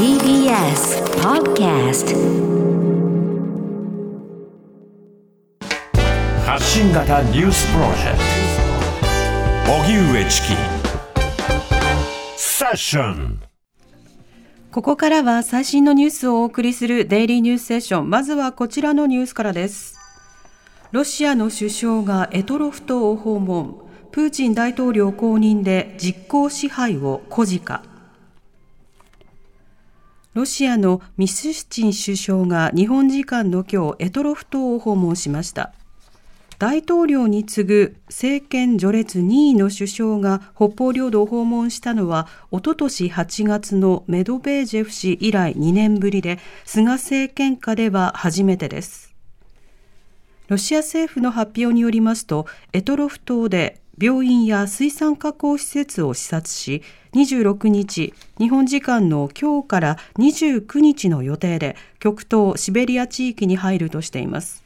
TBS Podcast 発信型ニュースプロジェクト荻上チキセッションここからは最新のニュースをお送りするデイリーニュースセッション。まずはこちらのニュースからです。ロシアの首相がエトロフ島を訪問。プーチン大統領公認で実効支配を孤児化。ロシアのミスシチン首相が日本時間の今日エトロフ島を訪問しました。大統領に次ぐ政権序列2位の首相が北方領土を訪問したのはおととし8月のメドベージェフ氏以来2年ぶりで菅政権下では初めてです。ロシア政府の発表によりますとエトロフ島で病院や水産加工施設を視察し26日日本時間の今日から29日の予定で極東シベリア地域に入るとしています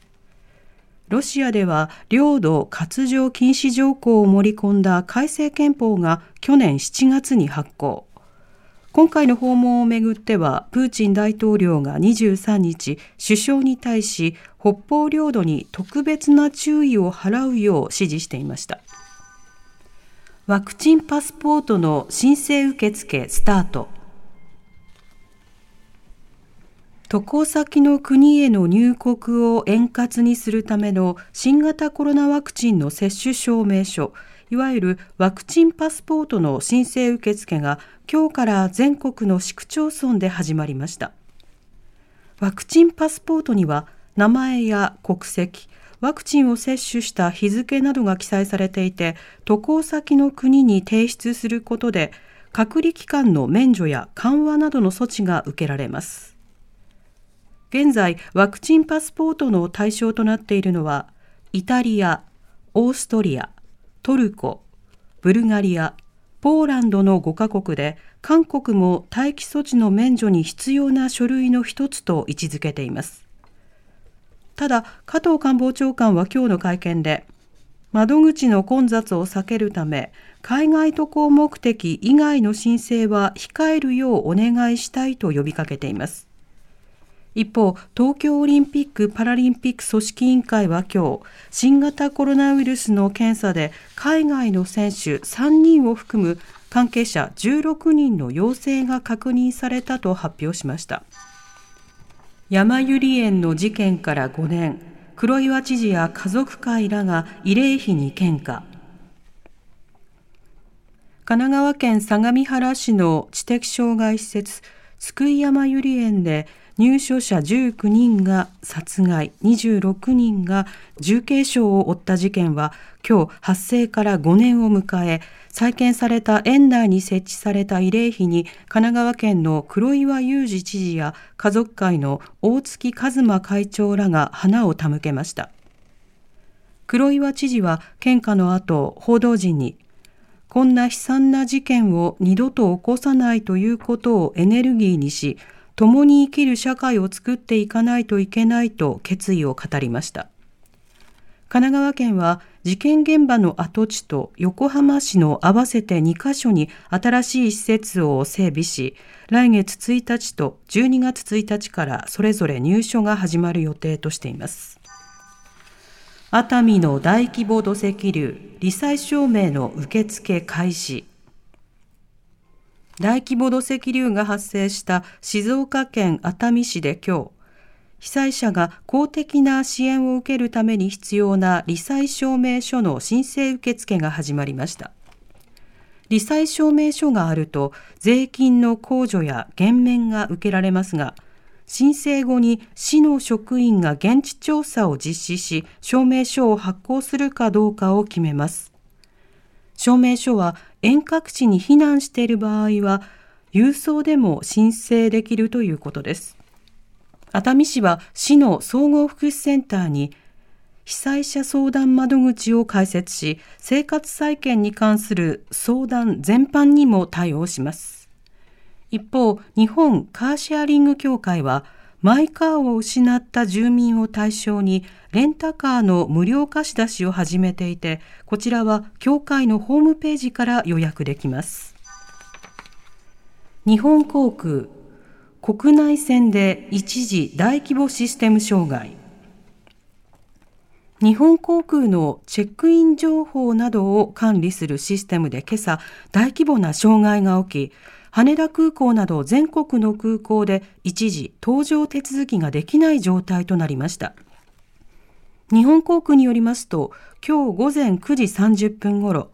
ロシアでは領土割譲禁止条項を盛り込んだ改正憲法が去年7月に発行。今回の訪問をめぐっては、プーチン大統領が23日、首相に対し、北方領土に特別な注意を払うよう指示していました。ワクチンパスポートの申請受付スタート。渡航先の国への入国を円滑にするための新型コロナワクチンの接種証明書、いわゆるワクチンパスポートの申請受付が今日から全国の市区町村で始まりました。ワクチンパスポートには名前や国籍、ワクチンを接種した日付などが記載されていて、渡航先の国に提出することで、隔離期間の免除や緩和などの措置が受けられます。現在ワクチンパスポートの対象となっているのはイタリア、オーストリア、トルコ、ブルガリア、ポーランドの5カ国で韓国も待機措置の免除に必要な書類の一つと位置づけています。ただ加藤官房長官は今日の会見で窓口の混雑を避けるため海外渡航目的以外の申請は控えるようお願いしたいと呼びかけています。一方、東京オリンピック・パラリンピック組織委員会は今日、新型コロナウイルスの検査で海外の選手3人を含む関係者16人の陽性が確認されたと発表しました。山百合園の事件から5年、黒岩知事や家族会らが慰霊碑に献花。神奈川県相模原市の知的障害施設、津久井山百合園で入所者19人が殺害、26人が重軽傷を負った事件は今日発生から5年を迎え、再建された園内に設置された慰霊碑に神奈川県の黒岩祐二知事や家族会の大月和馬会長らが花を手向けました。黒岩知事は献花の後、報道陣にこんな悲惨な事件を二度と起こさないということをエネルギーにし、共に生きる社会を作っていかないといけないと決意を語りました。神奈川県は事件現場の跡地と横浜市の合わせて2カ所に新しい施設を整備し、来月1日と12月1日からそれぞれ入所が始まる予定としています。熱海の大規模土石流、罹災証明の受付開始。大規模土石流が発生した静岡県熱海市で今日、被災者が公的な支援を受けるために必要な罹災証明書の申請受付が始まりました。罹災証明書があると税金の控除や減免が受けられますが、申請後に市の職員が現地調査を実施し、証明書を発行するかどうかを決めます。証明書は遠隔地に避難している場合は、郵送でも申請できるということです。熱海市は市の総合福祉センターに被災者相談窓口を開設し、生活再建に関する相談全般にも対応します。一方、日本カーシェアリング協会は、マイカーを失った住民を対象にレンタカーの無料貸し出しを始めていて、こちらは協会のホームページから予約できます。日本航空国内線で一時大規模システム障害日本航空のチェックイン情報などを管理するシステムで今朝大規模な障害が起き羽田空港など全国の空港で一時搭乗手続きができない状態となりました。日本航空によりますと今日午前9時30分ごろ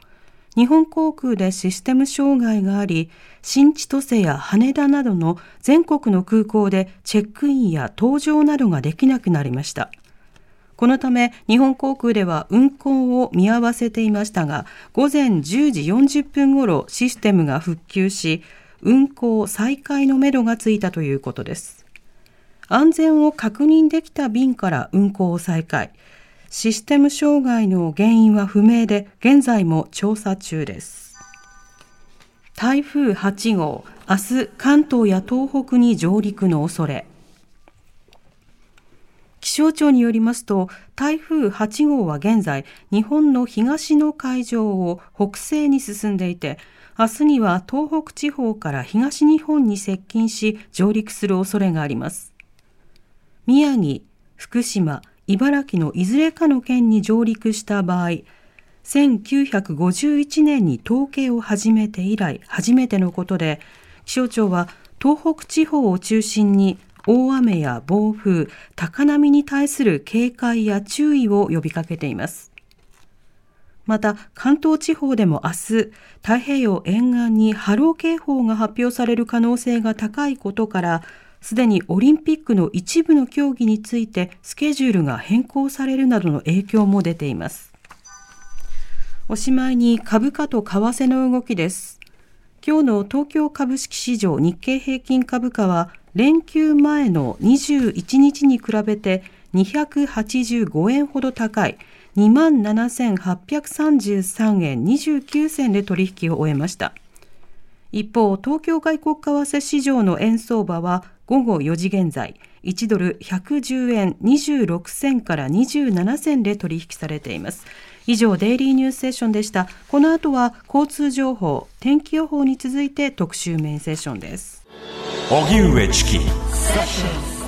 日本航空でシステム障害があり新千歳や羽田などの全国の空港でチェックインや搭乗などができなくなりました。このため日本航空では運航を見合わせていましたが午前10時40分ごろシステムが復旧し運航再開のめどがついたということです。安全を確認できた便から運航を再開。システム障害の原因は不明で現在も調査中です。台風8号明日関東や東北に上陸の恐れ。気象庁によりますと台風8号は現在日本の東の海上を北西に進んでいて明日には東北地方から東日本に接近し上陸する恐れがあります。宮城、福島、茨城のいずれかの県に上陸した場合1951年に統計を始めて以来初めてのことで気象庁は東北地方を中心に大雨や暴風、高波に対する警戒や注意を呼びかけています。また関東地方でも明日太平洋沿岸に波浪警報が発表される可能性が高いことからすでにオリンピックの一部の競技についてスケジュールが変更されるなどの影響も出ていますおしまいに株価と為替の動きです今日の東京株式市場日経平均株価は連休前の21日に比べて285円ほど高い27,833円29銭で取引を終えました。一方、東京外国為替市場の円相場は午後4時現在、1ドル110円26銭から27銭で取引されています。以上、デイリーニュースセッションでした。この後は交通情報、天気予報に続いて特集メインセッションです。荻上チキ。